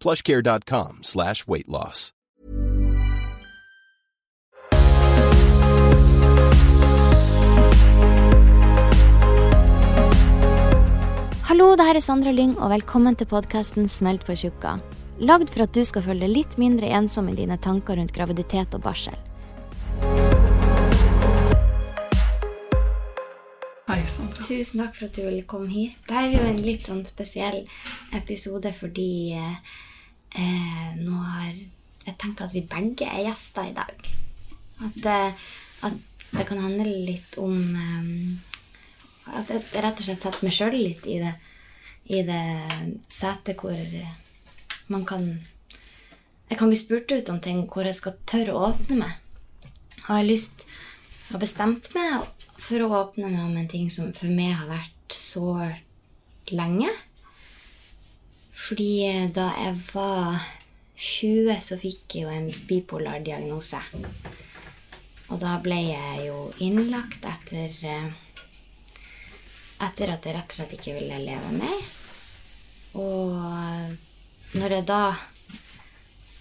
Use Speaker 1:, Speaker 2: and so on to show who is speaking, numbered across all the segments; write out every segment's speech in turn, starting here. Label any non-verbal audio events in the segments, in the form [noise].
Speaker 1: plushcare.com slash weight loss.
Speaker 2: Hallo, det her er Sandra Lyng, og velkommen til podkasten Smelt på tjukka. Lagd for at du skal føle deg litt mindre ensom i dine tanker rundt graviditet og barsel.
Speaker 3: Hei, Sandra.
Speaker 2: Tusen takk for at du ville komme hit. Dette er jo en litt sånn spesiell episode fordi eh, eh, nå har Jeg tenker at vi begge er gjester i dag. At, eh, at det kan handle litt om eh, At jeg rett og slett setter meg sjøl litt i det, i det setet hvor man kan Jeg kan bli spurt ut om ting hvor jeg skal tørre å åpne meg. Og jeg har lyst og bestemt meg for å åpne meg om en ting som for meg har vært så lenge. Fordi eh, da jeg var 20, så fikk jeg jo en bipolar diagnose. Og da ble jeg jo innlagt etter eh, Etter at jeg rett og slett ikke ville leve mer. Og når jeg da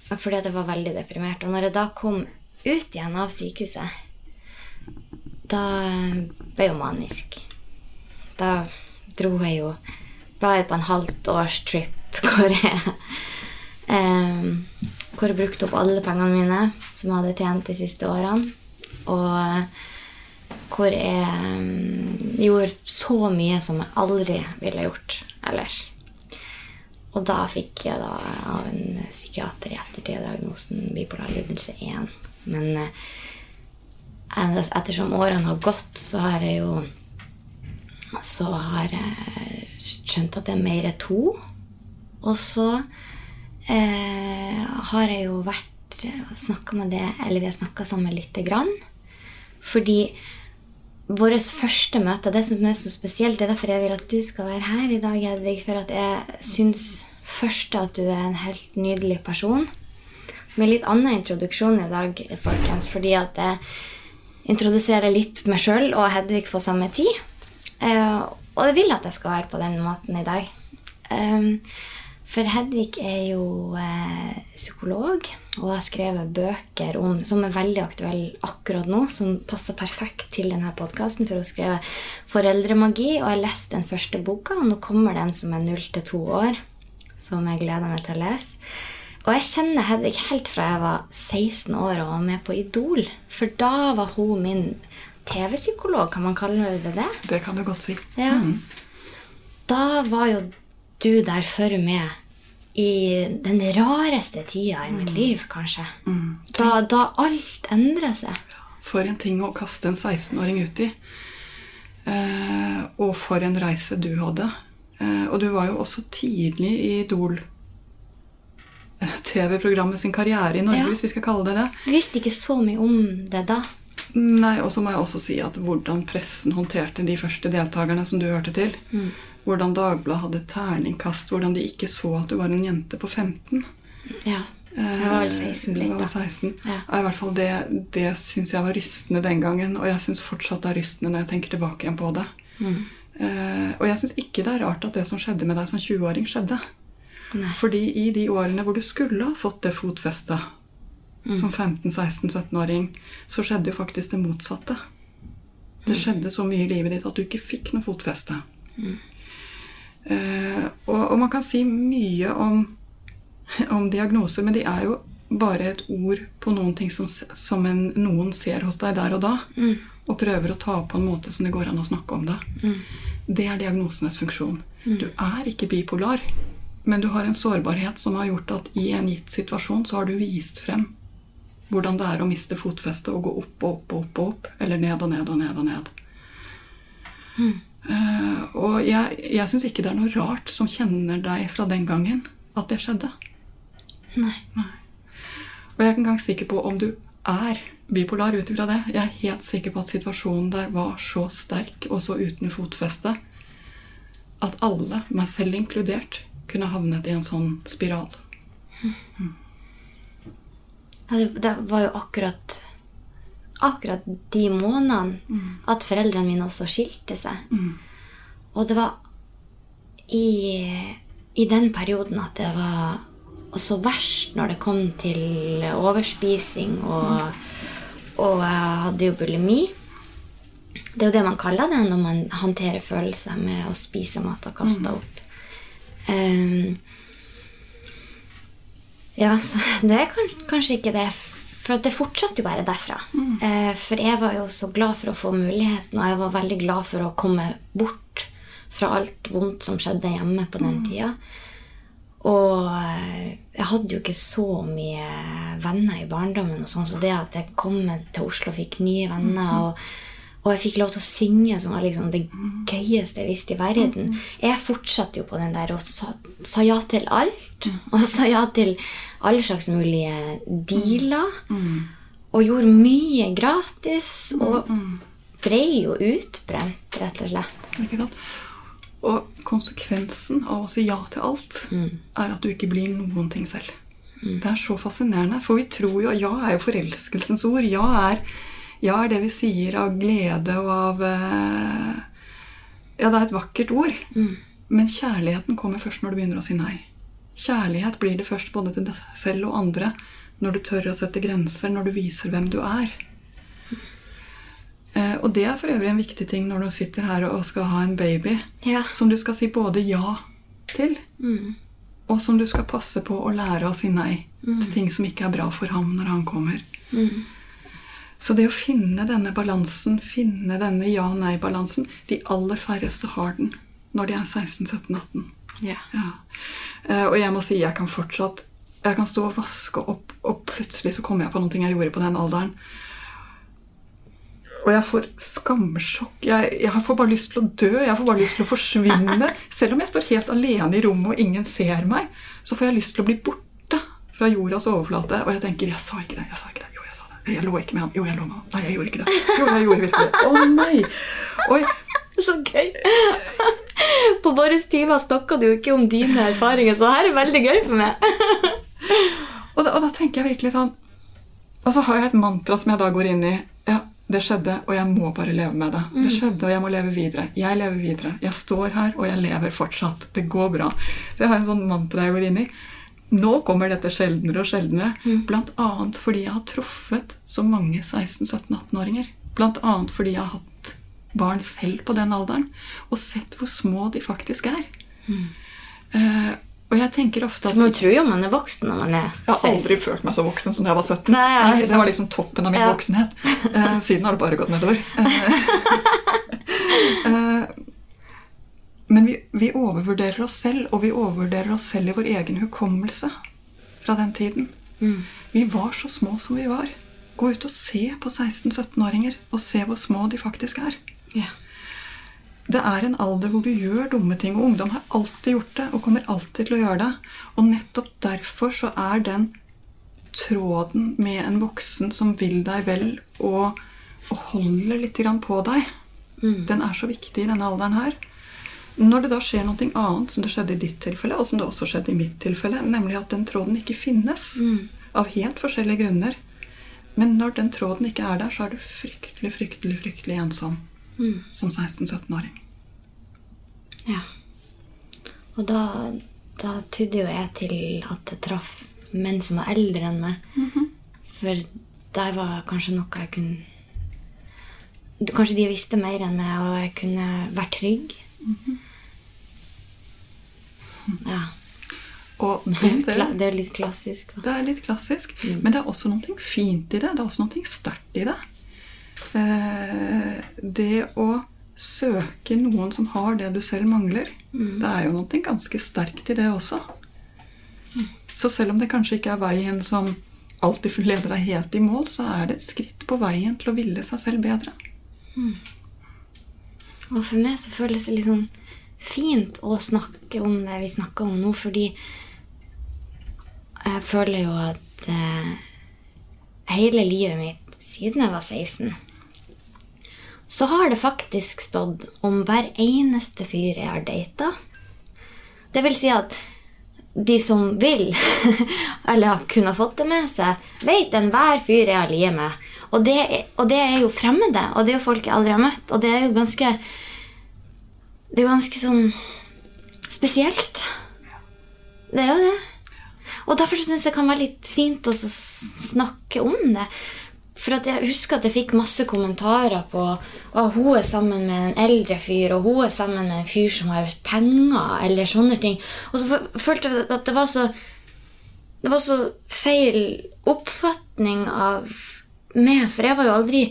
Speaker 2: Fordi jeg var veldig deprimert. Og når jeg da kom ut igjen av sykehuset, da ble jeg jo manisk. Da dro jeg jo Ble jeg på en halvt års trip [laughs] hvor jeg um, Hvor jeg brukte opp alle pengene mine som jeg hadde tjent de siste årene. Og hvor jeg um, gjorde så mye som jeg aldri ville gjort ellers. Og da fikk jeg da av en psykiater i ettertid diagnosen bipolar lidelse 1. Men eh, ettersom årene har gått, så har jeg jo Så har jeg skjønt at det er mer to. Og så eh, har jeg jo vært og snakka med det Eller vi har snakka sammen lite grann. Fordi vårt første møte, det som er så spesielt, det er derfor jeg vil at du skal være her i dag, Hedvig. For at jeg syns først at du er en helt nydelig person. Med litt annen introduksjon i dag, folkens, fordi at jeg introdusere litt meg sjøl og Hedvig på samme tid. Eh, og jeg vil at jeg skal være på den måten i dag. Um, for Hedvig er jo eh, psykolog og har skrevet bøker om, som er veldig aktuelle akkurat nå, som passer perfekt til denne podkasten. For hun skrev 'Foreldremagi', og jeg har lest den første boka. Og nå kommer den som er null til to år, som jeg gleder meg til å lese. Og jeg kjenner Hedvig helt fra jeg var 16 år og var med på Idol. For da var hun min TV-psykolog, kan man kalle det det?
Speaker 3: Det kan du godt si.
Speaker 2: Ja. Da var jo du der for meg i den rareste tida i mitt liv, kanskje. Da, da alt endrer seg.
Speaker 3: For en ting å kaste en 16-åring ut i. Eh, og for en reise du hadde. Eh, og du var jo også tidlig i Idol. TV-programmet sin karriere i Norge,
Speaker 2: Ja.
Speaker 3: hvis vi skal kalle det det.
Speaker 2: Du visste ikke så mye om det da.
Speaker 3: Nei, Og så må jeg også si at hvordan pressen håndterte de første deltakerne som du hørte til. Hvordan Dagbladet hadde terningkast, hvordan de ikke så at du var en jente på 15.
Speaker 2: Ja. Jeg var vel 16 blitt,
Speaker 3: Jeg var
Speaker 2: da.
Speaker 3: 16.
Speaker 2: Ja.
Speaker 3: I hvert fall Det, det syns jeg var rystende den gangen, og jeg syns fortsatt det er rystende når jeg tenker tilbake igjen på det.
Speaker 2: Mm.
Speaker 3: Uh, og jeg syns ikke det er rart at det som skjedde med deg som 20-åring, skjedde.
Speaker 2: Nei.
Speaker 3: Fordi i de årene hvor du skulle ha fått det fotfestet
Speaker 2: Mm.
Speaker 3: som 15-16-17-åring, så skjedde jo faktisk det motsatte.
Speaker 2: Mm.
Speaker 3: Det skjedde så mye i livet ditt at du ikke fikk noe fotfeste.
Speaker 2: Mm.
Speaker 3: Uh, og, og man kan si mye om, om diagnoser, men de er jo bare et ord på noen ting som, som en, noen ser hos deg der og da, og prøver å ta på en måte som det går an å snakke om det. Det er diagnosenes funksjon. Du er ikke bipolar, men du har en sårbarhet som har gjort at i en gitt situasjon så har du vist frem hvordan det er å miste fotfestet og gå opp og opp og opp, og opp eller ned og ned og ned. og ned. Eh, og jeg, jeg syns ikke det er noe rart som kjenner deg fra den gangen, at det skjedde.
Speaker 2: Nei.
Speaker 3: Og jeg er ikke engang sikker på om du er bipolar ut ifra det. Jeg er helt sikker på at situasjonen der var så sterk og så uten fotfeste at alle, meg selv inkludert, kunne havnet i en sånn spiral.
Speaker 2: Ja, det, det var jo akkurat Akkurat de månedene at foreldrene mine også skilte seg. Og det var i, i den perioden at det var også verst når det kom til overspising og, og jeg hadde jo bulimi. Det er jo det man kaller det når man håndterer følelser med å spise mat og kaste opp. Ehm, ja, så [laughs] det er kanskje ikke det. For det fortsatte jo bare derfra. Eh, for jeg var jo så glad for å få muligheten, og jeg var veldig glad for å komme bort fra alt vondt som skjedde hjemme på den tida. Og eh, jeg hadde jo ikke så mye venner i barndommen, og sånn, så det at jeg kom til Oslo og fikk nye venner og, og jeg fikk lov til å synge, som var liksom det gøyeste jeg visste i verden. Jeg fortsatte jo på den der og sa, sa ja til alt. Og sa ja til alle slags mulige dealer. Og gjorde mye gratis. Og ble jo utbrent, rett og slett.
Speaker 3: Ikke sant? Og konsekvensen av å si ja til alt er at du ikke blir noen ting selv. Det er så fascinerende, for vi tror jo Ja er jo forelskelsens ord. Ja er, ja er det vi sier av glede og av eh, Ja, det er et vakkert ord. Men kjærligheten kommer først når du begynner å si nei. Kjærlighet blir det først både til deg selv og andre når du tør å sette grenser, når du viser hvem du er. Eh, og det er for øvrig en viktig ting når du sitter her og skal ha en baby.
Speaker 2: Ja.
Speaker 3: Som du skal si både ja til, og som du skal passe på å lære å si nei til ting som ikke er bra for ham når han kommer. Så det å finne denne balansen, finne denne ja-nei-balansen De aller færreste har den når de er 16-17-18.
Speaker 2: Yeah.
Speaker 3: Ja. Eh, Og jeg må si, jeg kan fortsatt Jeg kan stå og vaske opp, og plutselig så kommer jeg på noe jeg gjorde på den alderen. Og jeg får skamsjokk. Jeg, jeg får bare lyst til å dø. Jeg får bare lyst til å forsvinne. [laughs] Selv om jeg står helt alene i rommet og ingen ser meg, så får jeg lyst til å bli borte fra jordas overflate. Og jeg tenker jeg sa ikke det. Jeg sa ikke det. Jeg det. Lå ikke med ham. Jo, jeg lå med ham. Nei, jeg gjorde ikke det. Jo, jeg gjorde virkelig det. Å nei! Oi, [laughs]
Speaker 2: Så gøy! [laughs] På våre timer snakka du jo ikke om dine erfaringer, så her er veldig gøy for meg.
Speaker 3: Og da, og da tenker jeg virkelig sånn Og så har jeg et mantra som jeg da går inn i. Ja, det skjedde, og jeg må bare leve med det. Det skjedde, og jeg må leve videre. Jeg lever videre. Jeg står her, og jeg lever fortsatt. Det går bra. Så jeg har en sånn mantra jeg går inn i. Nå kommer dette sjeldnere og sjeldnere. Blant annet fordi jeg har truffet så mange 16-17-18-åringer. Blant annet fordi jeg har hatt barn selv på den alderen, og sett hvor små de faktisk er. Eh, og jeg tenker ofte at
Speaker 2: Man tror jo man er voksen når man er
Speaker 3: jeg har aldri følt meg så voksen som da jeg var 17.
Speaker 2: Nei, ikke
Speaker 3: det var liksom toppen av min
Speaker 2: Ja.
Speaker 3: voksenhet. Eh, siden har det bare gått nedover. [laughs] Eh, men vi, vi overvurderer oss selv, og vi overvurderer oss selv i vår egen hukommelse fra den tiden. Vi var så små som vi var. Gå ut og se på 16-17-åringer, og se hvor små de faktisk er.
Speaker 2: Yeah.
Speaker 3: Det er en alder hvor du gjør dumme ting, og ungdom har alltid gjort det og kommer alltid til å gjøre det. Og nettopp derfor så er den tråden med en voksen som vil deg vel og, og holder litt grann på deg, den er så viktig i denne alderen her. Når det da skjer noe annet, som det skjedde i ditt tilfelle, og som det også skjedde i mitt tilfelle, nemlig at den tråden ikke finnes, av helt forskjellige grunner Men når den tråden ikke er der, så er du fryktelig, fryktelig, fryktelig ensom som 16-17-åring.
Speaker 2: Ja. Og da, da tydde jo jeg til at jeg traff menn som var eldre enn meg. For der var kanskje noe jeg kunne Kanskje de visste mer enn meg, og jeg kunne være trygg. Ja.
Speaker 3: Og
Speaker 2: Det er,
Speaker 3: det,
Speaker 2: det er litt klassisk. Da.
Speaker 3: det er litt klassisk, men det er også noe fint i det. Det er også noe sterkt i det. Eh, det å søke noen som har det du selv mangler, det er jo noe ganske sterkt i det også. Så selv om det kanskje ikke er veien som alltid leder deg helt i mål, så er det et skritt på veien til å ville seg selv bedre.
Speaker 2: Og for meg så føles det litt sånn fint å snakke om det vi snakker om nå, fordi jeg føler jo at eh, hele livet mitt siden jeg var 16, så har det faktisk stått om hver eneste fyr jeg har data. Det vil si at de som vil, [laughs] eller har kunnet fått det med seg, vet enhver fyr jeg har liet med. Og det, og det er jo fremmede, og det er jo folk jeg aldri har møtt. Og det er jo ganske Det er jo ganske sånn spesielt. Det er jo det. Og derfor syns jeg det kan være litt fint å snakke om det. For jeg husker at jeg fikk masse kommentarer på at hun er sammen med en eldre fyr, og hun er sammen med en fyr som har penger, eller sånne ting. Og så følte jeg at det var så Det var så feil oppfatning av meg, for jeg var jo aldri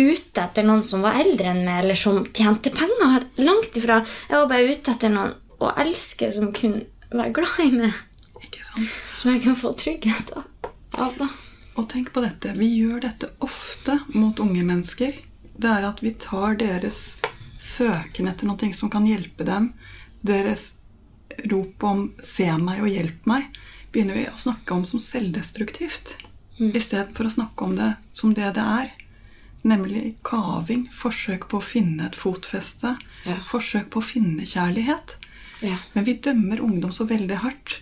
Speaker 2: ute etter noen som var eldre enn meg, eller som tjente penger. Langt ifra. Jeg var bare ute etter noen å elske som kunne være glad i meg.
Speaker 3: Ikke sant?
Speaker 2: Som jeg kunne få trygghet av. da.
Speaker 3: Og tenk på dette. Vi gjør dette ofte mot unge mennesker. Det er at vi tar deres søken etter noe som kan hjelpe dem, deres rop om 'se meg og hjelp meg', begynner vi å snakke om som selvdestruktivt. Istedenfor å snakke om det som det det er. Nemlig kaving, forsøk på å finne et fotfeste,
Speaker 2: Ja.
Speaker 3: forsøk på å finne kjærlighet.
Speaker 2: Ja.
Speaker 3: Men vi dømmer ungdom så veldig hardt.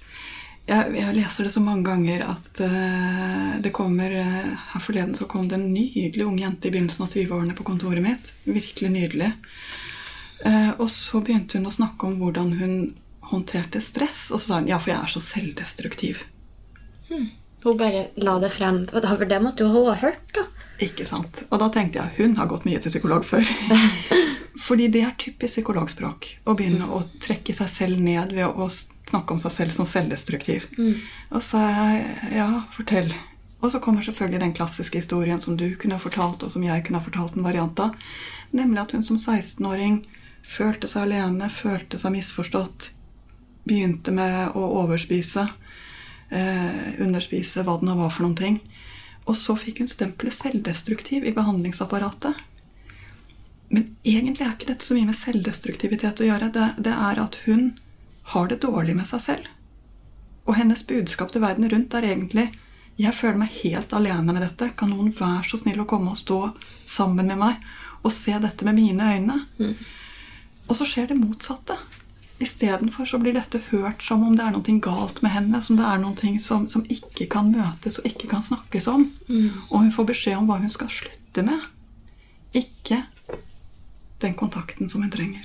Speaker 3: Jeg, jeg leser det så mange ganger at uh, det kommer uh, Her forleden så kom det en nydelig ung jente i begynnelsen av 20-årene på kontoret mitt. Virkelig nydelig. Uh, og så begynte hun å snakke om hvordan hun håndterte stress. Og så sa hun ja, for jeg er så selvdestruktiv.
Speaker 2: Hun bare la det frem. For det måtte jo hun ha hørt, da.
Speaker 3: Ikke sant? Og da tenkte jeg hun har gått mye til psykolog før. [laughs] Fordi det er typisk psykologspråk å begynne å trekke seg selv ned ved å snakke om seg selv som selvdestruktiv. Og så ja, fortell. Og så kommer selvfølgelig den klassiske historien som du kunne ha fortalt, og som jeg kunne ha fortalt en variant av. Nemlig at hun som 16-åring følte seg alene, følte seg misforstått, begynte med å overspise, eh, underspise, hva det nå var for noen ting. Og så fikk hun stempelet selvdestruktiv i behandlingsapparatet. Men egentlig er ikke dette så mye med selvdestruktivitet å gjøre. Det, det er at hun har det dårlig med seg selv. Og hennes budskap til verden rundt er egentlig jeg føler meg helt alene med dette. Kan noen være så snill å komme og stå sammen med meg og se dette med mine øyne? Og så skjer det motsatte. Istedenfor så blir dette hørt som om det er noe galt med henne, som det er noe som, som ikke kan møtes og ikke kan snakkes om. Og hun får beskjed om hva hun skal slutte med. Ikke den kontakten som hun trenger.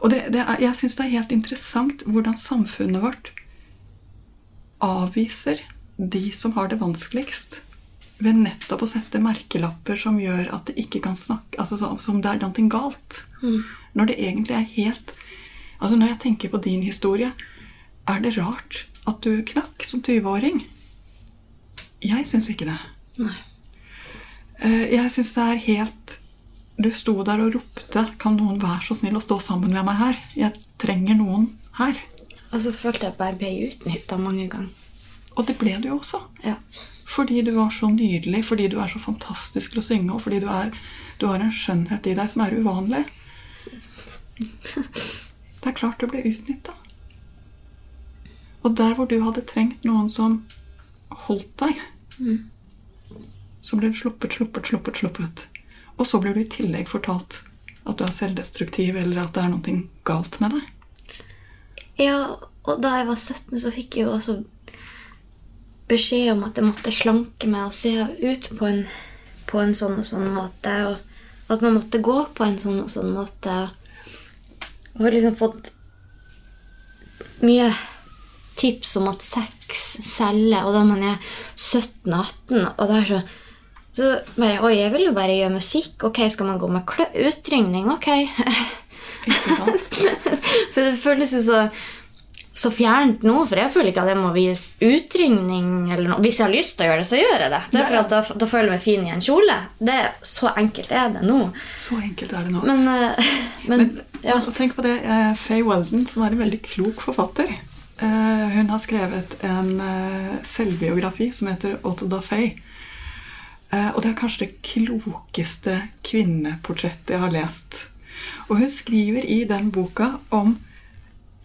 Speaker 3: Og det, det er, jeg syns det er helt interessant hvordan samfunnet vårt avviser de som har det vanskeligst, ved nettopp å sette merkelapper som gjør at det ikke kan snakke altså som- det er noe galt. Når det egentlig er helt Altså Når jeg tenker på din historie, er det rart at du knakk som 20-åring? Jeg syns ikke det.
Speaker 2: Nei.
Speaker 3: Eh, Jeg syns det er helt Du sto der og ropte 'Kan noen være så snill å stå sammen med meg her?' 'Jeg trenger noen her'.
Speaker 2: Og så følte jeg bare ble utnytta mange ganger.
Speaker 3: Og det ble du jo også.
Speaker 2: Ja.
Speaker 3: Fordi du var så nydelig, fordi du er så fantastisk til å synge, og fordi du, er, du har en skjønnhet i deg som er uvanlig. [laughs] Det er klart du ble utnytta. Og der hvor du hadde trengt noen som holdt deg, så ble du sluppet, sluppet, sluppet, sluppet. Og så blir du i tillegg fortalt At du er selvdestruktiv, eller at det er noe galt med deg.
Speaker 2: Ja, og da jeg var 17, så fikk jeg jo også beskjed om at jeg måtte slanke meg og se ut på en, på en sånn og sånn måte. Og at man måtte gå på en sånn og sånn måte. Og har liksom fått mye tips om at sex selger, og da man er 17-18, og det er så så bare Oi, jeg vil jo bare gjøre musikk. Ok, skal man gå med klø utringning? Ok. [laughs] For det føles jo så, så fjernt nå, for jeg føler ikke at jeg må vise utringning. eller noe. Hvis jeg har lyst til å gjøre det, så gjør jeg det. Det er for at da, da føler jeg meg fin i en kjole. Det, så enkelt er det nå.
Speaker 3: Så enkelt er det nå.
Speaker 2: Men, uh, men,
Speaker 3: Men
Speaker 2: ja.
Speaker 3: og tenk på det, uh, Faye Weldon, som er en veldig klok forfatter, uh, hun har skrevet en selvbiografi som heter Otto da Faye. Og det er kanskje det klokeste kvinneportrettet jeg har lest. Og hun skriver i den boka om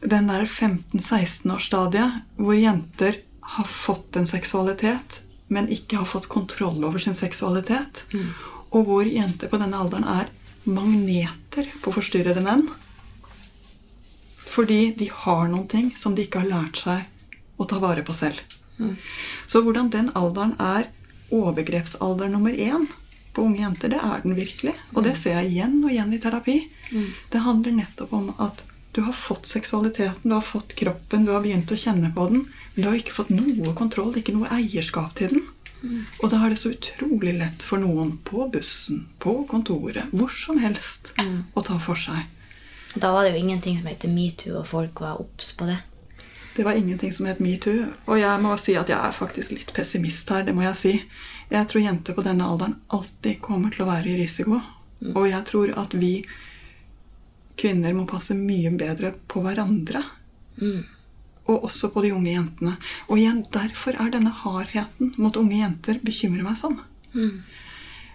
Speaker 3: den der 15-16-årsstadiet hvor jenter har fått en seksualitet, men ikke har fått kontroll over sin seksualitet. Og hvor jenter på denne alderen er magneter på forstyrrede menn. Fordi de har noen ting som de ikke har lært seg å ta vare på selv. Så hvordan den alderen er overgrepsalder nummer én på unge jenter, det er den virkelig. Og det ser jeg igjen og igjen i terapi. Det handler nettopp om at du har fått seksualiteten, du har fått kroppen, du har begynt å kjenne på den, men du har ikke fått noe kontroll, ikke noe eierskap til den. Og da er det så utrolig lett for noen på bussen, på kontoret, hvor som helst, å ta for seg.
Speaker 2: Da var det jo ingenting som het metoo, og folk var obs på det.
Speaker 3: Det var ingenting som het metoo. Og jeg må si at jeg er faktisk litt pessimist her. det må Jeg si. Jeg tror jenter på denne alderen alltid kommer til å være i risiko. Og jeg tror at vi kvinner må passe mye bedre på hverandre. Og også på de unge jentene. Og igjen, derfor er denne hardheten mot unge jenter bekymrer meg sånn.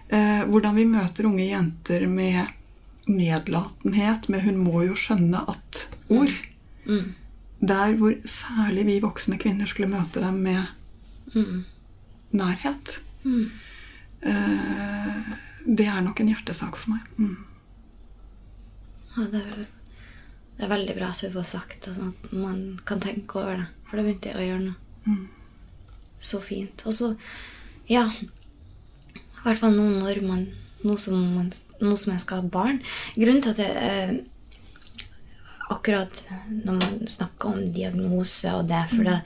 Speaker 3: Eh, hvordan vi møter unge jenter med nedlatenhet, med 'hun må jo skjønne at'-ord. Der hvor særlig vi voksne kvinner skulle møte dem med nærhet. Eh, det er nok en hjertesak for meg. Mm.
Speaker 2: Ja, det, det er veldig bra at du får sagt det, sånn at man kan tenke over det. For det begynte jeg å gjøre nå. Så fint. Og så, ja I hvert fall nå når man Nå som, man, nå som jeg skal ha barn. Grunnen til at jeg eh, Akkurat når man snakker om diagnose og det For det,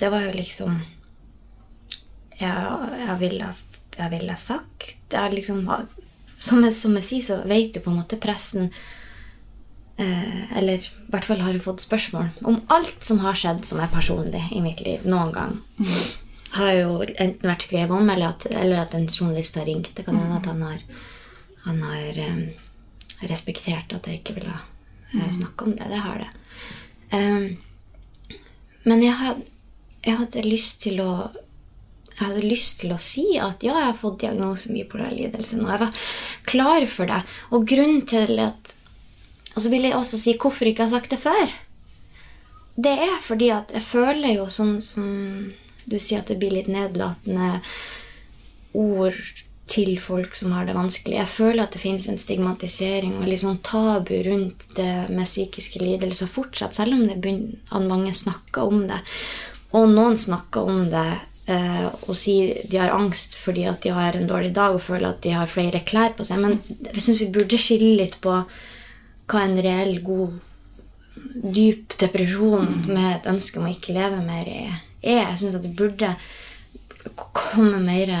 Speaker 2: det var jo liksom Jeg, jeg ville jeg ville sagt jeg liksom, som, jeg, som jeg sier, så vet jo på en måte pressen eh, Eller i hvert fall har hun fått spørsmål om alt som har skjedd som er personlig i mitt liv noen gang. Har jo enten vært skrevet om, eller at, eller at en journalist har ringt. Det kan hende at han har, han har eh, respektert at jeg ikke ville eh, snakke om det. Det har det. Um, men jeg hadde, jeg hadde lyst til å jeg hadde lyst til å si at ja, jeg har fått diagnosen bipolar lidelse nå. Jeg var klar for det. Og grunnen til at Og så vil jeg også si hvorfor jeg ikke har sagt det før. Det er fordi at jeg føler jo sånn som du sier, at det blir litt nedlatende ord til folk som har det vanskelig. Jeg føler at det finnes en stigmatisering og litt sånn tabu rundt det med psykiske lidelser fortsatt, selv om det begynner, at mange snakker om det. Og noen snakker om det og sier de har angst fordi at de har en dårlig dag og føler at de har flere klær på seg. Men jeg syns vi burde skille litt på hva en reell, god, dyp depresjon med et ønske om å ikke leve mer er. Jeg syns at det burde komme mer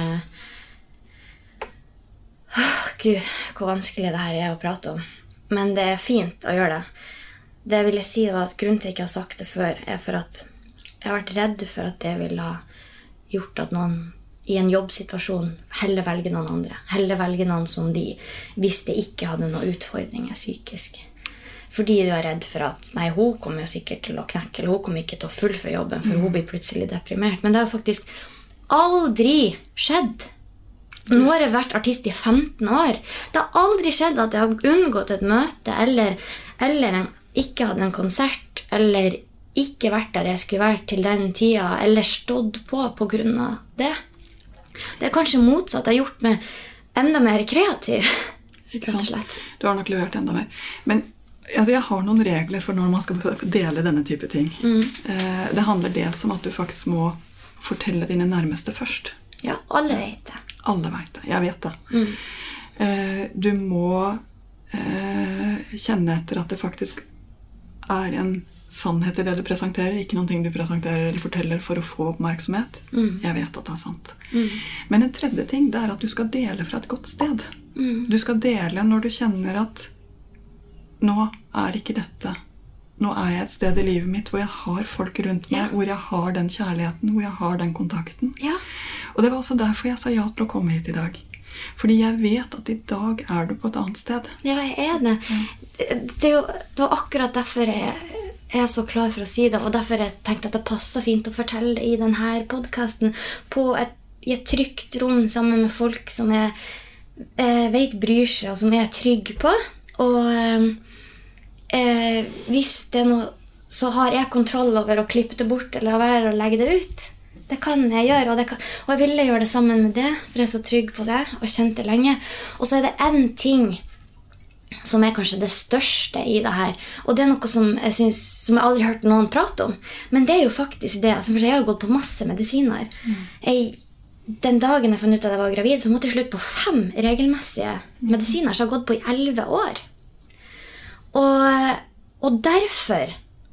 Speaker 2: Gud, hvor vanskelig det her er å prate om. Men det er fint å gjøre det. Det jeg ville si var at Grunnen til at jeg ikke har sagt det før, er for at jeg har vært redd for at det ville ha gjort at noen i en jobbsituasjon heller velger noen andre. Heller velger noen som de visste ikke hadde noen utfordringer psykisk. Fordi du er redd for at nei, hun kommer jo sikkert til å knekke, eller hun kommer ikke til å fullføre jobben, for hun blir plutselig deprimert. Men det har faktisk aldri skjedd. Nå har jeg vært artist i 15 år. Det har aldri skjedd at jeg har unngått et møte eller, eller en, ikke hatt en konsert eller ikke vært der jeg skulle vært til den tida, eller stått på av det. Det er kanskje motsatt. Jeg har gjort meg enda mer kreativ.
Speaker 3: Ikke sant? Du har nok levert enda mer. Men altså, jeg har noen regler for når man skal dele denne type ting.
Speaker 2: Mm.
Speaker 3: Eh, det handler dels om at du faktisk må fortelle dine nærmeste først.
Speaker 2: Ja, alle vet det.
Speaker 3: Alle vet det. Jeg vet det.
Speaker 2: Mm.
Speaker 3: Eh, du må eh, kjenne etter at det faktisk er en sannhet i det du presenterer, ikke noen ting du presenterer eller forteller for å få oppmerksomhet.
Speaker 2: Mm.
Speaker 3: Jeg vet at det er sant. Men en tredje ting det er at du skal dele fra et godt sted.
Speaker 2: Mm.
Speaker 3: Du skal dele når du kjenner at nå er ikke dette Nå er jeg et sted i livet mitt hvor jeg har folk rundt meg,
Speaker 2: Ja.
Speaker 3: hvor jeg har den kjærligheten, hvor jeg har den kontakten.
Speaker 2: Ja.
Speaker 3: Og det var også derfor jeg sa ja til å komme hit i dag. Fordi jeg vet at i dag er du på et annet sted.
Speaker 2: Ja, jeg er det. Det var akkurat derfor jeg er så klar for å si det, og derfor jeg tenkte at det passer fint å fortelle det i denne podkasten i et trygt rom sammen med folk som jeg jeg vet bryr seg, og som jeg er trygg på. Og eh, eh, hvis det er noe, så har jeg kontroll over å klippe det bort eller være å legge det ut. Det kan jeg gjøre, og, kan, og jeg ville gjøre det sammen med det, for jeg er så trygg på det og kjente kjent det lenge. Og så er det én ting som er kanskje det største i det her. Og det er noe som jeg, synes, som jeg aldri har hørt noen prate om. Men det er jo faktisk det. For jeg har gått på masse medisiner. Jeg, den dagen jeg fant ut at jeg var gravid, så måtte jeg slutte på fem regelmessige medisiner. Så jeg har gått på i elleve år. Og, og derfor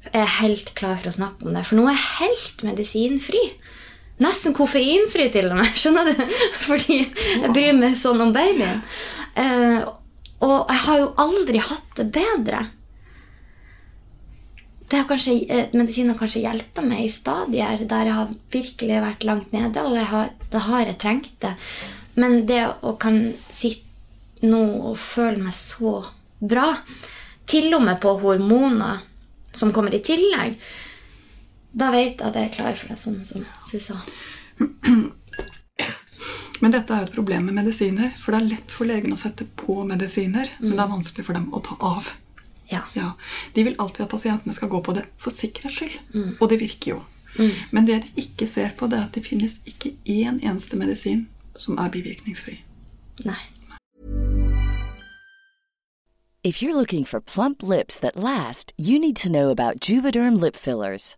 Speaker 2: er jeg helt klar for å snakke om det. For nå er jeg helt medisinfri. Nesten koffeinfri, til og med. Skjønner du? [laughs] Fordi jeg bryr meg sånn om babyen. Eh, og jeg har jo aldri hatt det bedre. Det kanskje, medisinen har kanskje hjulpet meg i stadier der jeg har virkelig vært langt nede, og har, har jeg trengt det. Men det å kan sitte nå og føle meg så bra, til og med på hormoner som kommer i tillegg, da vet jeg at jeg er klar for det, sånn som du sa. [clears throat]
Speaker 3: Men dette er jo et problem med medisiner. For det er lett for legen å sette på medisiner, men det er vanskelig for dem å ta av.
Speaker 2: Ja.
Speaker 3: Ja, De vil alltid at pasientene skal gå på det for sikkerhets skyld. Og det virker jo. Men det de ikke ser på, det er at det finnes ikke én eneste medisin som er bivirkningsfri.
Speaker 2: Nei.
Speaker 4: If you're looking for plump lips that last, you need to know about Juvederm lip fillers.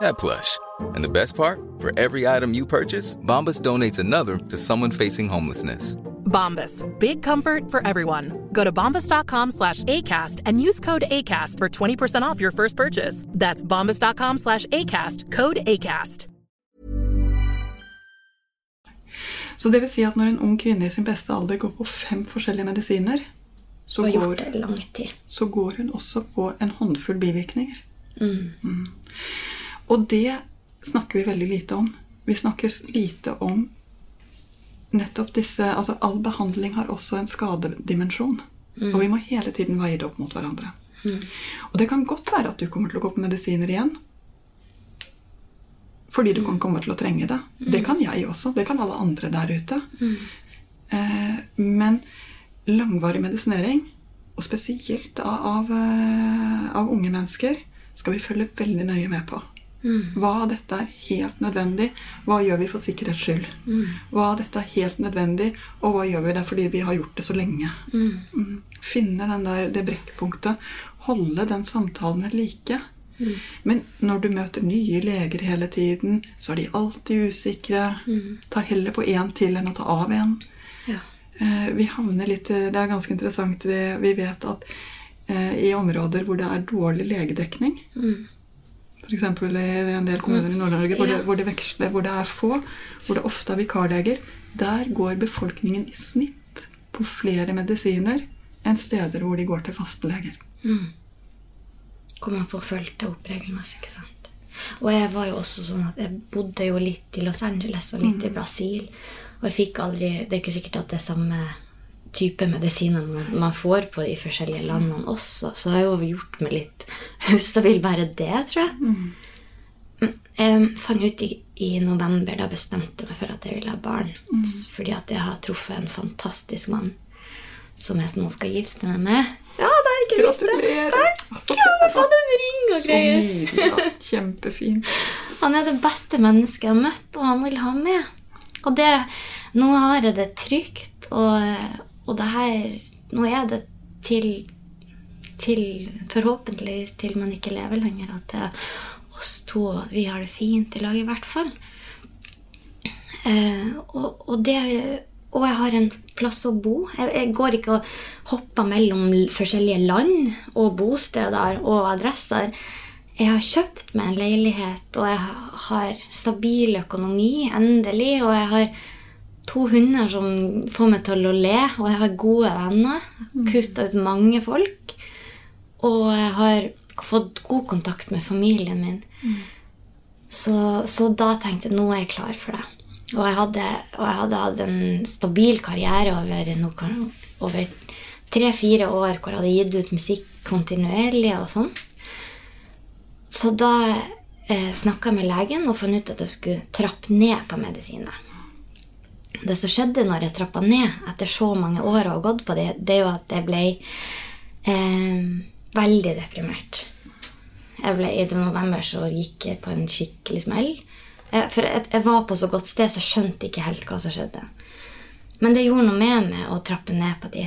Speaker 5: that plush. And the best part? For every item you purchase, Bombas donates another to someone facing homelessness.
Speaker 6: Bombas. Big comfort for everyone. Go to bombas.com slash ACAST and use code ACAST for 20% off your first purchase. That's bombas.com slash ACAST. Code ACAST.
Speaker 3: Så det vil si at når en ung kvinne i sin beste alder går på fem forskjellige medisiner, så går,
Speaker 2: gjort det lang tid.
Speaker 3: så går hun også på en håndfull bivirkninger. Mm. Og det snakker vi veldig lite om. Vi snakker lite om nettopp disse Altså all behandling har også en skadedimensjon.
Speaker 2: Mm.
Speaker 3: Og vi må hele tiden veie det opp mot hverandre. Og det kan godt være at du kommer til å gå på medisiner igjen. Fordi du kan komme til å trenge det. Det kan jeg også. Det kan alle andre der ute. Eh, men langvarig medisinering, og spesielt av, av, eh, av unge mennesker, skal vi følge veldig nøye med på. Hva av dette er helt nødvendig? Hva gjør vi for sikkerhets skyld? Hva av dette er helt nødvendig, og hva gjør vi det fordi vi har gjort det så lenge? Mm. Finne den der, det brekkpunktet. Holde den samtalen ved like. Men når du møter nye leger hele tiden, så er de alltid usikre. Tar heller på én til enn å ta av en.
Speaker 2: Ja.
Speaker 3: Eh, Vi havner litt Det er ganske interessant. Vi, vi vet at eh, i områder hvor det er dårlig legedekning F.eks. i en del kommuner i Nord-Norge hvor, hvor, det veksler, hvor det er få, hvor det ofte er vikarleger. Der går befolkningen i snitt på flere medisiner enn steder hvor de går til fastleger.
Speaker 2: Hvor man får fulgt opp regelmessig. ikke sant? Og jeg var jo også sånn at jeg bodde jo litt i Los Angeles og litt i Brasil. Og jeg fikk aldri Det er ikke sikkert at det er samme type medisiner man, man får på de forskjellige landene også. Så det har jo gjort meg litt [laughs] ustabil, bare det, tror jeg. Mm, Jeg fant ut i, i november, da bestemte jeg meg for at jeg ville ha barn. Mm. Fordi at jeg har truffet en fantastisk mann som jeg nå skal gifte meg med. Ja, det har jeg ikke visst! Takk! Jeg har fått en ring og
Speaker 3: Så
Speaker 2: greier.
Speaker 3: nydelig. Kjempefin.
Speaker 2: Han er det beste mennesket jeg har møtt, og han vil ha med. Og det, nå har jeg det trygt, og, og det her Nå er det til, til Forhåpentligvis til man ikke lever lenger, at det er oss to, vi har det fint i lag, i hvert fall. Eh, og, og, det, og jeg har en plass å bo. Jeg, jeg går ikke og hopper mellom forskjellige land og bosteder og adresser. Jeg har kjøpt meg en leilighet, og jeg har stabil økonomi, endelig. Og jeg har to hunder som får meg til å le, og jeg har gode venner. Kutta ut mange folk. Og jeg har fått god kontakt med familien min. Så, så da tenkte jeg nå er jeg klar for det. Og jeg hadde, og jeg hadde hatt en stabil karriere over, over tre-fire år hvor jeg hadde gitt ut musikk kontinuerlig og sånn. Så da eh, snakka jeg med legen og fant ut at jeg skulle trappe ned på medisiner. Det som skjedde når jeg trappa ned etter så mange år og gått på det, det er jo at jeg ble eh, veldig deprimert. Jeg ble, I november så gikk jeg på en skikkelig smell. Eh, For jeg, jeg var på så godt sted, så jeg skjønte ikke helt hva som skjedde. Men det gjorde noe med meg å trappe ned på de.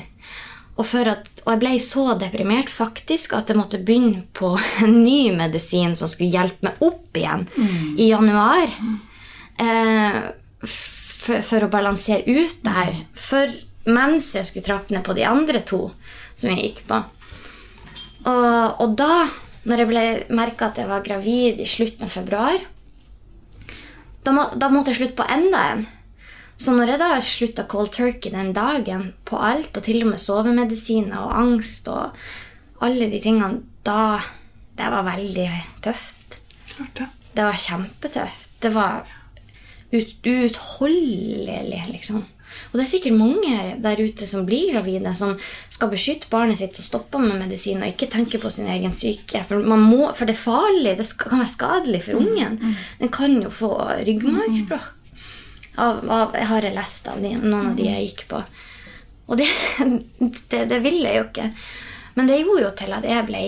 Speaker 2: Og, at, og jeg ble så deprimert faktisk at jeg måtte begynne på [laughs] en ny medisin som skulle hjelpe meg opp igjen i januar. Eh, for, for å balansere ut det her. For mens jeg skulle trappe ned på de andre to som jeg gikk på. Og, og da, når jeg merka at jeg var gravid i slutten av februar, da, må, da måtte jeg slutte på enda en. Så når jeg da slutta cold turkey den dagen på alt, og til og med sovemedisiner og angst og alle de tingene, da Det var veldig tøft.
Speaker 3: Klart det.
Speaker 2: Det var kjempetøft. Det var ut, uutholdelig, liksom. Og det er sikkert mange der ute som blir gravide, som skal beskytte barnet sitt og stoppe med medisin og ikke tenke på sin egen syke. For, man må, for det er farlig. Det skal, kan være skadelig for ungen. Den kan jo få ryggmargsbrokk. Av, av, jeg har lest av de, noen av de jeg gikk på. Og det, [laughs] det, det ville jeg jo ikke. Men det gjorde jo til at jeg ble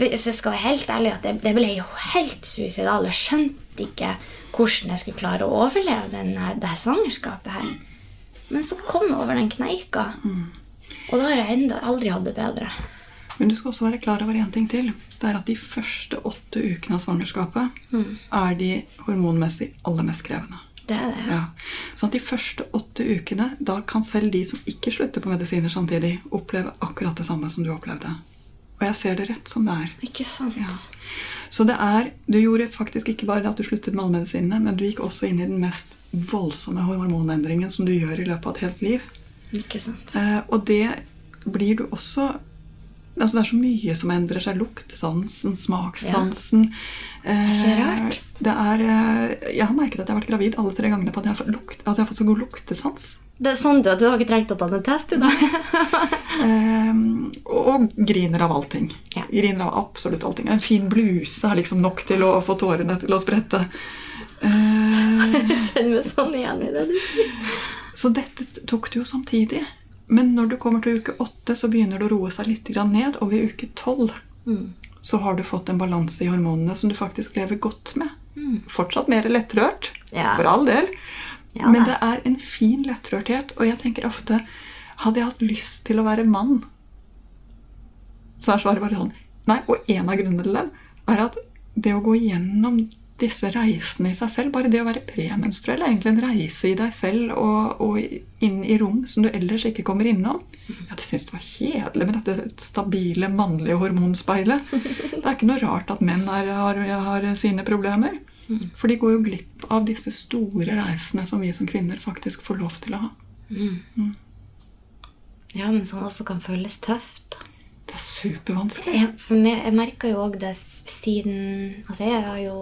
Speaker 2: Hvis jeg skal være helt ærlig, at jeg, jeg ble jo helt suicidal. Jeg skjønte ikke hvordan jeg skulle klare å overleve denne, det her svangerskapet her. Men så kom jeg over den kneika. Og da har jeg enda, aldri hatt det bedre.
Speaker 3: Men du skal også være klar over en ting til. Det er at de første åtte ukene av svangerskapet er de hormonmessig aller mest krevende.
Speaker 2: Det er det.
Speaker 3: Ja. Sånn at de første åtte ukene, da kan selv de som ikke slutter på medisiner samtidig, oppleve akkurat det samme som du opplevde. Og jeg ser det rett som det er.
Speaker 2: Ikke sant?
Speaker 3: Ja. Så det er, du gjorde faktisk ikke bare at du sluttet med alle medisinene, men du gikk også inn i den mest voldsomme hormonendringen som du gjør i løpet av et helt liv.
Speaker 2: Ikke sant?
Speaker 3: Eh, og det blir du også Altså, det er så mye som endrer seg. Luktsansen, smakssansen.
Speaker 2: Ikke rart.
Speaker 3: Eh, det er, eh, jeg har merket at jeg har vært gravid alle tre gangene på at jeg har fått, lukt, jeg har fått så god luktesans.
Speaker 2: Det er sånn at du har ikke trengt å ta en test i dag. [laughs]
Speaker 3: Eh, og griner av allting.
Speaker 2: Ja.
Speaker 3: Griner av absolutt allting. En fin bluse er liksom nok til å få tårene til å sprette. Eh,
Speaker 2: Jeg kjenner meg sånn igjen i det du sier.
Speaker 3: så dette tok du jo samtidig. Men når du kommer til uke åtte, så begynner det å roe seg litt ned. Og ved uke tolv så har du fått en balanse i hormonene som du faktisk lever godt med. Fortsatt mer lettrørt,
Speaker 2: Ja.
Speaker 3: for all del.
Speaker 2: Ja,
Speaker 3: Men det er en fin lettrørthet. Og jeg tenker ofte Hadde jeg hatt lyst til å være mann, så er svaret bare sånn Nei. Og en av grunnene til det er at det å gå gjennom disse reisene i seg selv, bare det å være premenstruell, er egentlig en reise i deg selv og, og inn i rom som du ellers ikke kommer innom. Ja, det syns det var kjedelig med dette stabile mannlige hormonspeilet. Det er ikke noe rart at menn er, har, har sine problemer. For de går jo glipp av disse store reisene som vi som kvinner faktisk får lov til å ha.
Speaker 2: Ja, men som også kan føles tøft.
Speaker 3: Det er supervanskelig.
Speaker 2: Jeg, for meg, jeg merker jo òg det siden Altså, jeg har jo,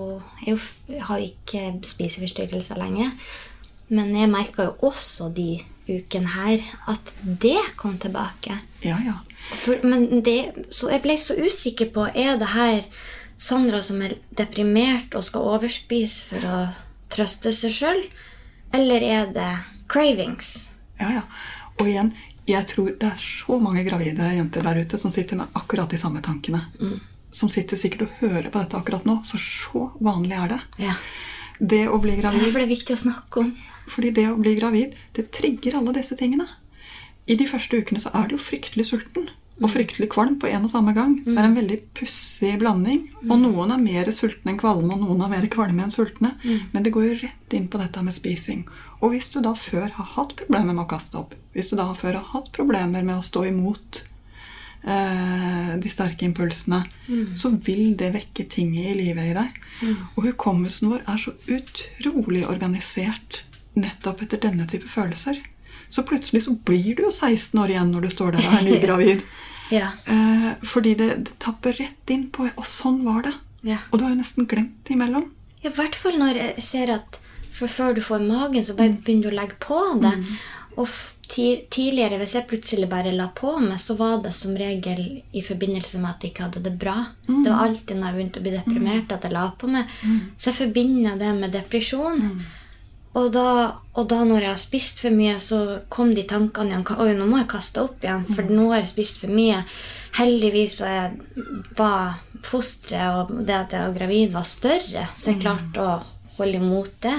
Speaker 2: jeg har jo ikke spiseforstyrrelser lenger. Men jeg merka jo også de ukene her at det kom tilbake.
Speaker 3: Ja, ja.
Speaker 2: For, men det, så jeg ble så usikker på Er det her Sandra som er deprimert og skal overspise for å trøste seg sjøl? Eller er det cravings?
Speaker 3: Ja, ja. Og igjen, jeg tror det er så mange gravide jenter der ute som sitter med akkurat de samme tankene. Som sitter sikkert og hører på dette akkurat nå, for så vanlig er det.
Speaker 2: Ja.
Speaker 3: Det å bli gravid
Speaker 2: derfor det er viktig å snakke om.
Speaker 3: Fordi det å bli gravid, det trigger alle disse tingene. I de første ukene så er du jo fryktelig sulten. Og fryktelig kvalm på en og samme gang. Det er en veldig pussig blanding. Og noen er mer sultne enn kvalme, og noen er mer kvalme enn sultne. Men det går jo rett inn på dette med spising. Og hvis du da før har hatt problemer med å kaste opp, hvis du da før har hatt problemer med å stå imot eh, de sterke impulsene, så vil det vekke ting i livet i deg. Og hukommelsen vår er så utrolig organisert nettopp etter denne type følelser. Så plutselig så blir du jo 16 år igjen når du står der og er nygravid. [laughs]
Speaker 2: Ja.
Speaker 3: eh, fordi det, det tapper rett inn på Og sånn var det.
Speaker 2: Ja.
Speaker 3: Og du har jo nesten glemt det imellom.
Speaker 2: Ja, I hvert fall når jeg ser at før du får magen, så bare begynner du å legge på det. Og f- tidligere, hvis jeg plutselig bare la på meg, så var det som regel i forbindelse med at jeg ikke hadde det bra. Det var alltid når jeg begynte å bli deprimert, at jeg la på meg. Så jeg forbinder det med depresjon. Og da, og da når jeg har spist for mye, så kom de tankene igjen. Oi, nå må jeg kaste opp igjen, for nå har jeg spist for mye. Heldigvis så jeg var fosteret og det at jeg var gravid, var større, så jeg klarte å holde imot det.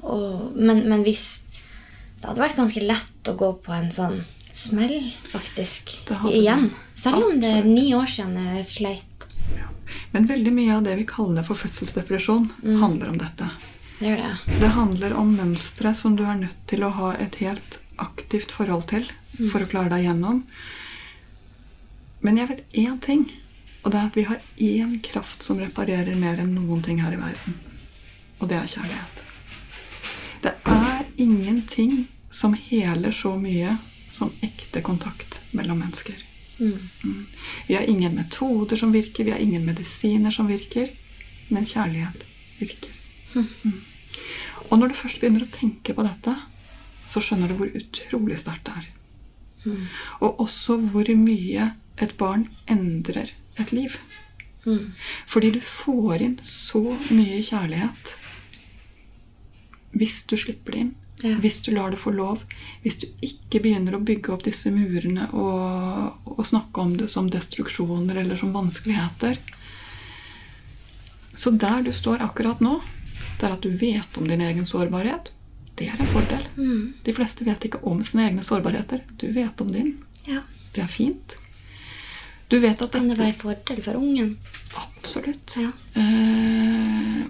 Speaker 2: Og, men, men hvis Det hadde vært ganske lett å gå på en sånn smell, faktisk. Igjen. Selv om det er ni år siden jeg sleit.
Speaker 3: Men veldig mye av det vi kaller for fødselsdepresjon, handler om dette.
Speaker 2: Det gjør det.
Speaker 3: Det handler om mønstre som du er nødt til å ha et helt aktivt forhold til for å klare deg gjennom. Men jeg vet én ting, og det er at vi har én kraft som reparerer mer enn noen ting her i verden. Og det er kjærlighet. Det er ingenting som heler så mye som ekte kontakt mellom mennesker. Mm. Vi har ingen metoder som virker, vi har ingen medisiner som virker, men kjærlighet virker. Og når du først begynner å tenke på dette, så skjønner du hvor utrolig sterkt det er. Og også hvor mye et barn endrer et liv. Fordi du får inn så mye kjærlighet hvis du slipper det inn.
Speaker 2: Ja.
Speaker 3: Hvis du lar det få lov. Hvis du ikke begynner å bygge opp disse murene og, og snakke om det som destruksjoner eller som vanskeligheter. Så der du står akkurat nå, det er at du vet om din egen sårbarhet. Det er en fordel. De fleste vet ikke om sine egne sårbarheter. Du vet om din.
Speaker 2: Ja.
Speaker 3: Det er fint. Du vet at
Speaker 2: Kan det være en fordel for ungen?
Speaker 3: Absolutt.
Speaker 2: Ja.
Speaker 3: Eh,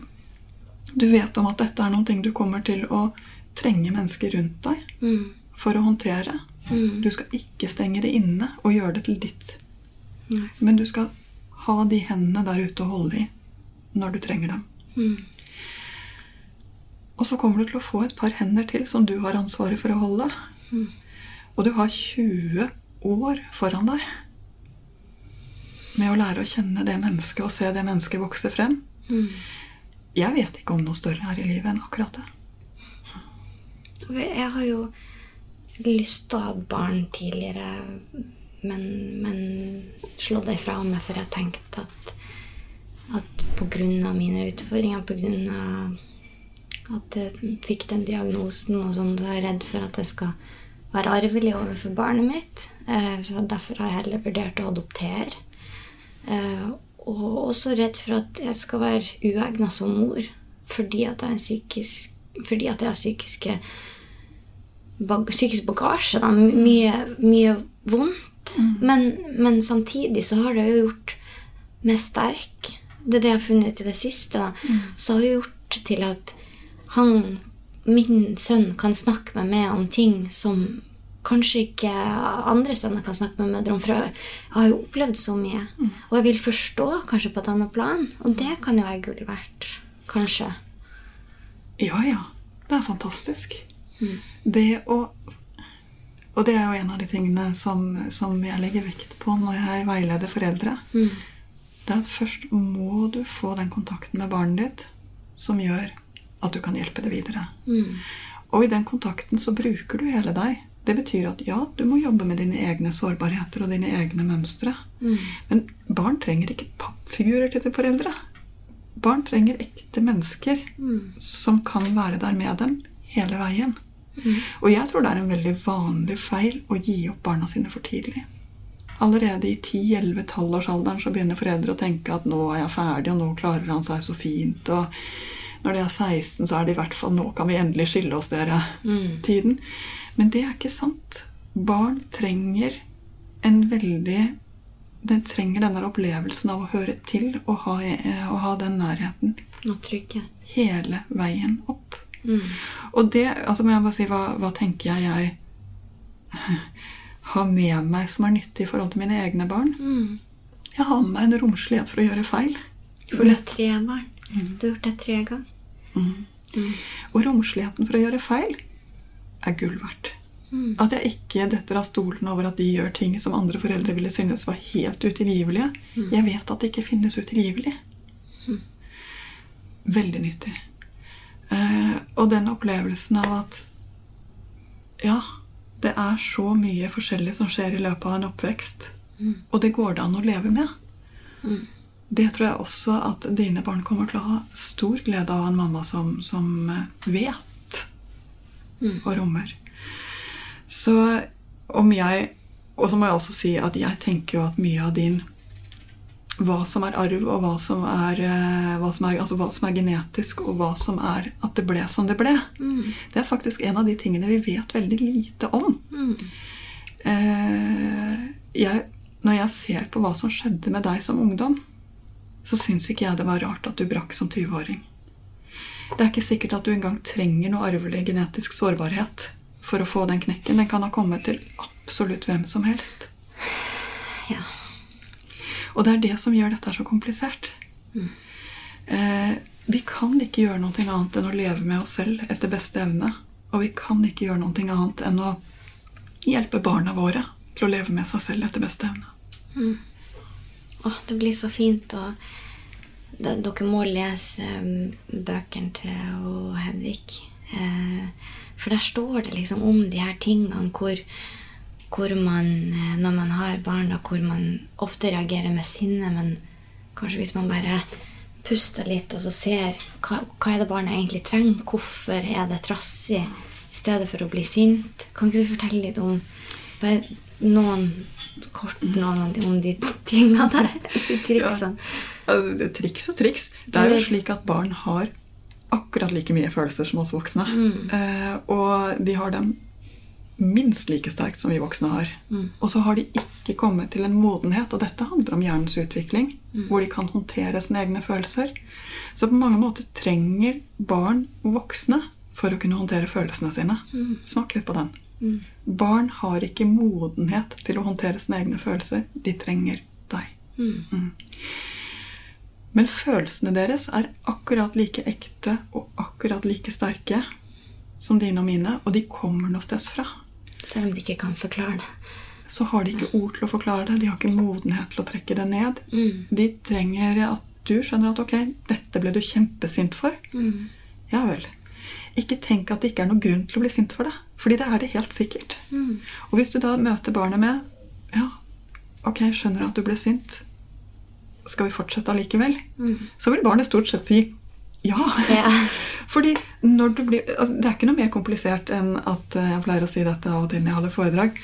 Speaker 3: du vet om at dette er noe du kommer til å trenge mennesker rundt deg
Speaker 2: Mm.
Speaker 3: for å håndtere. Du skal ikke stenge det inne og gjøre det til ditt.
Speaker 2: Nei.
Speaker 3: Men du skal ha de hendene der ute å holde i når du trenger dem.
Speaker 2: Mm.
Speaker 3: Og så kommer du til å få et par hender til som du har ansvaret for å holde.
Speaker 2: Mm.
Speaker 3: Og du har 20 år foran deg. med å lære å kjenne det mennesket og se det mennesket vokse frem. Jeg vet ikke om noe større her i livet enn akkurat det.
Speaker 2: Jeg har jo lyst til å ha et barn tidligere, men, men slå det fra meg, for jeg tenkte at, at pga. mine utfordringer, pga. At jeg fikk den diagnosen og sånn, så er jeg redd for at jeg skal være arvelig overfor barnet mitt. Eh, Så derfor har jeg heller vurdert å adoptere. Eh, Og også redd for at jeg skal være uegna som mor fordi at jeg, er psykisk, fordi at jeg har psykiske bag psykisk bagasje. Da. Mye, mye vondt. Men, men samtidig så har det jo gjort meg sterk. Det er det jeg har funnet ut i det siste. Da. Så har det gjort til at han, min sønn, kan snakke med meg om ting som kanskje ikke andre sønner kan snakke med mødre om. For jeg har jo opplevd så mye. Og jeg vil forstå kanskje på et annet plan. Og det kan jo være gull verdt. Kanskje.
Speaker 3: Ja, ja. Det er fantastisk. Det å Og det er jo en av de tingene som, som jeg legger vekt på når jeg veileder foreldre. Det er at først må du få den kontakten med barnet ditt som gjør at du kan hjelpe det videre. Og i den kontakten så bruker du hele deg. Det betyr at ja, du må jobbe med dine egne sårbarheter og dine egne mønstre. Men barn trenger ikke pappfigurer til foreldre. Barn trenger ekte mennesker som kan være der med dem hele veien. Og jeg tror det er en veldig vanlig feil å gi opp barna sine for tidlig. Allerede i 10-11-12-årsalderen så begynner foreldre å tenke at nå er jeg ferdig, og nå klarer han seg så fint. Og når de er 16, så er det i hvert fall nå kan vi endelig skille oss, dere. Tiden. Men det er ikke sant. Barn trenger en veldig Den trenger denne opplevelsen av å høre til og ha, eh, og ha den nærheten
Speaker 2: Og trygghet.
Speaker 3: hele veien opp. Og det altså må jeg bare si, hva, hva tenker jeg jeg har med meg som er nyttig i forhold til mine egne barn? Jeg har med meg en romslighet for å gjøre feil.
Speaker 2: For har tre barn. Du har gjort det tre ganger.
Speaker 3: Og romsligheten for å gjøre feil er gull verdt. At jeg ikke detter av stolen over at de gjør ting som andre foreldre ville synes var helt utilgivelige. Jeg vet at det ikke finnes utilgivelig. Veldig nyttig. Eh, og den opplevelsen av at ja, det er så mye forskjellig som skjer i løpet av en oppvekst, og det går det an å leve med. Det tror jeg også at dine barn kommer til å ha stor glede av en mamma som, som vet vet og rommer. Så om jeg Og så må jeg også si at jeg tenker jo at mye av din hva som er arv, og hva som er, eh, hva som er, altså hva som er genetisk, og hva som er at det ble som det ble. Det er faktisk en av de tingene vi vet veldig lite om. Eh, jeg, når jeg ser på hva som skjedde med deg som ungdom, så syns ikke jeg det var rart at du brakk som 20-åring. Det er ikke sikkert at du engang trenger noe arvelig genetisk sårbarhet for å få den knekken. Den kan ha kommet til absolutt hvem som helst.
Speaker 2: Ja.
Speaker 3: Og det er det som gjør dette så komplisert. Eh, vi kan ikke gjøre noe annet enn å leve med oss selv etter beste evne. Og vi kan ikke gjøre noe annet enn å hjelpe barna våre til å leve med seg selv etter beste evne.
Speaker 2: Åh, det blir så fint. Og dere må lese um, bøkene til Hedvig. Eh, for der står det liksom om de her tingene hvor, hvor man, eh, når man har barn, da, hvor man ofte reagerer med sinne, men kanskje hvis man bare puster litt og så ser hva, hva er det barnet egentlig trenger, hvorfor er det trassig, i stedet for å bli sint. Kan ikke du fortelle litt om bare noen kort noen av de, om de tingene der? [laughs] De triksene.
Speaker 3: Altså, er triks og triks. Det er jo slik at barn har akkurat like mye følelser som oss voksne. Eh, og de har dem minst like sterkt som vi voksne har. Og så har de ikke kommet til en modenhet, og dette handler om hjernens utvikling, hvor de kan håndtere sine egne følelser. Så på mange måter trenger barn voksne for å kunne håndtere følelsene sine. Smak litt på den. Barn har ikke modenhet til å håndtere sine egne følelser. De trenger deg. Mm. Men følelsene deres er akkurat like ekte og akkurat like sterke som dine og mine, og de kommer noe sted fra.
Speaker 2: Selv om de ikke kan forklare det.
Speaker 3: så har de ikke ord til å forklare det. De har ikke modenhet til å trekke det ned.
Speaker 2: Mm.
Speaker 3: De trenger at du skjønner at ok, dette ble du kjempesint for.
Speaker 2: Mm.
Speaker 3: Ja vel. Ikke tenk at det ikke er noen grunn til å bli sint for det. Fordi det er det helt sikkert.
Speaker 2: Mm.
Speaker 3: Og hvis du da møter barnet med Ja, ok, skjønner at du ble sint. Skal vi fortsette allikevel? Så vil barnet stort sett si ja.
Speaker 2: Ja. [laughs]
Speaker 3: Fordi når du blir, altså Det er ikke noe mer komplisert enn at eh, Jeg pleier å si dette av og til når jeg holder foredrag.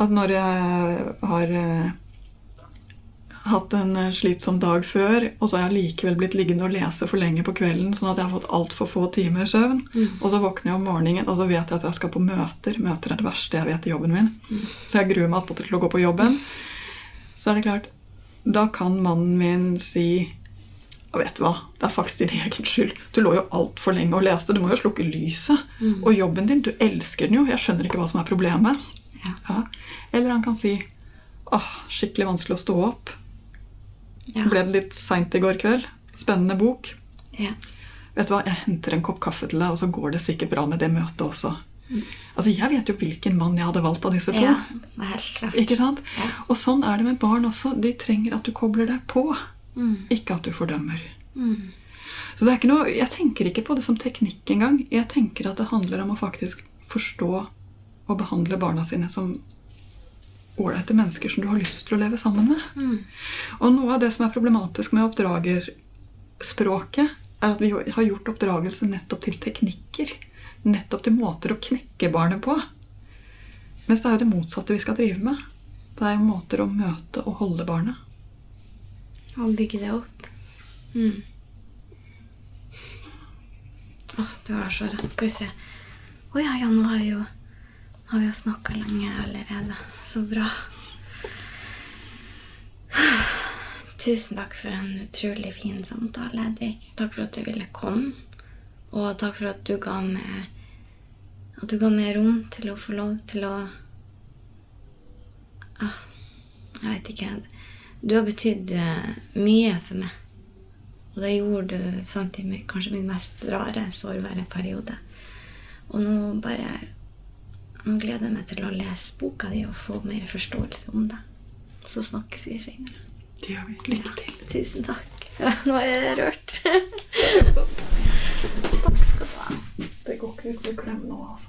Speaker 3: At når jeg har eh, hatt en eh, slitsom dag før, og så har jeg likevel blitt liggende og lese for lenge på kvelden, sånn at jeg har fått altfor få timer søvn, og så våkner jeg om morgenen, og så vet jeg at jeg skal på møter. Møter er det verste jeg vet i jobben min. Så jeg gruer meg attpåtil til å gå på jobben. Så er det klart Da kan mannen min si og vet du hva, det er faktisk din egen skyld. Du lå jo altfor lenge og leste. Du må jo slukke lyset. Og jobben din, du elsker den jo. Jeg skjønner ikke hva som er problemet. Ja. Eller han kan si åh, skikkelig vanskelig å stå opp.
Speaker 2: Ja.
Speaker 3: Ble det litt seint i går kveld? Spennende bok.
Speaker 2: Ja.
Speaker 3: Vet du hva, Jeg henter en kopp kaffe til deg, og så går det sikkert bra med det møtet også. Altså, Jeg vet jo hvilken mann jeg hadde valgt av disse to.
Speaker 2: ja. Helt klart.
Speaker 3: Ikke sant?
Speaker 2: Ja.
Speaker 3: Og sånn er det med barn også. De trenger at du kobler deg på, ikke at du fordømmer. Så det er ikke noe, Jeg tenker ikke på det som teknikk engang. Jeg tenker at det handler om å faktisk forstå og behandle barna sine som ålreite mennesker som du har lyst til å leve sammen med. Og noe av det som er problematisk med oppdragerspråket, er at vi har gjort oppdragelse nettopp til teknikker. Nettopp til måter å knekke barnet på. Mens det er jo det motsatte vi skal drive med. Det er jo måter å møte og holde barnet.
Speaker 2: Og bygge det opp. Mm. Åh, du har så rett. Skal vi se. Å ja, ja, nå har jeg jo, nå har vi jo snakka lenge allerede. Så bra. Tusen takk for en utrolig fin samtale, Edvik. Takk for at du ville komme. Og takk for at du ga meg At du ga meg rom til å få lov til å ah, Jeg vet ikke. Du har betydd eh, mye for meg. Og det gjorde du samtidig med kanskje min mest rare, sårbare periode. Og nå bare Nå gleder meg til å lese boka di og få mer forståelse om det. Så snakkes vi senere.
Speaker 3: Det gjør vi. Lykke til.
Speaker 2: Tusen takk. [laughs] Nå er jeg rørt. [laughs] takk skal du ha.
Speaker 3: Det går ikke ut med klem nå, altså.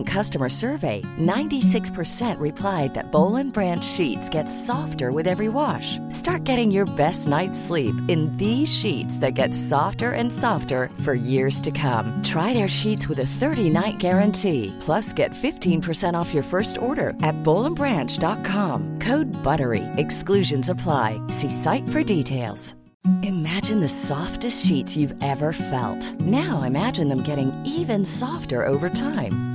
Speaker 4: recent customer survey, 96% replied that Bowl and Branch sheets get softer with every wash. Start getting your best night's sleep in these sheets that get softer and softer for years to come. Try their sheets with a 30-night guarantee. Plus, get 15% off your first order at bowlandbranch.com. Code BUTTERY. Exclusions apply. See site for details. Imagine the softest sheets you've ever felt. Now imagine them getting even softer over time.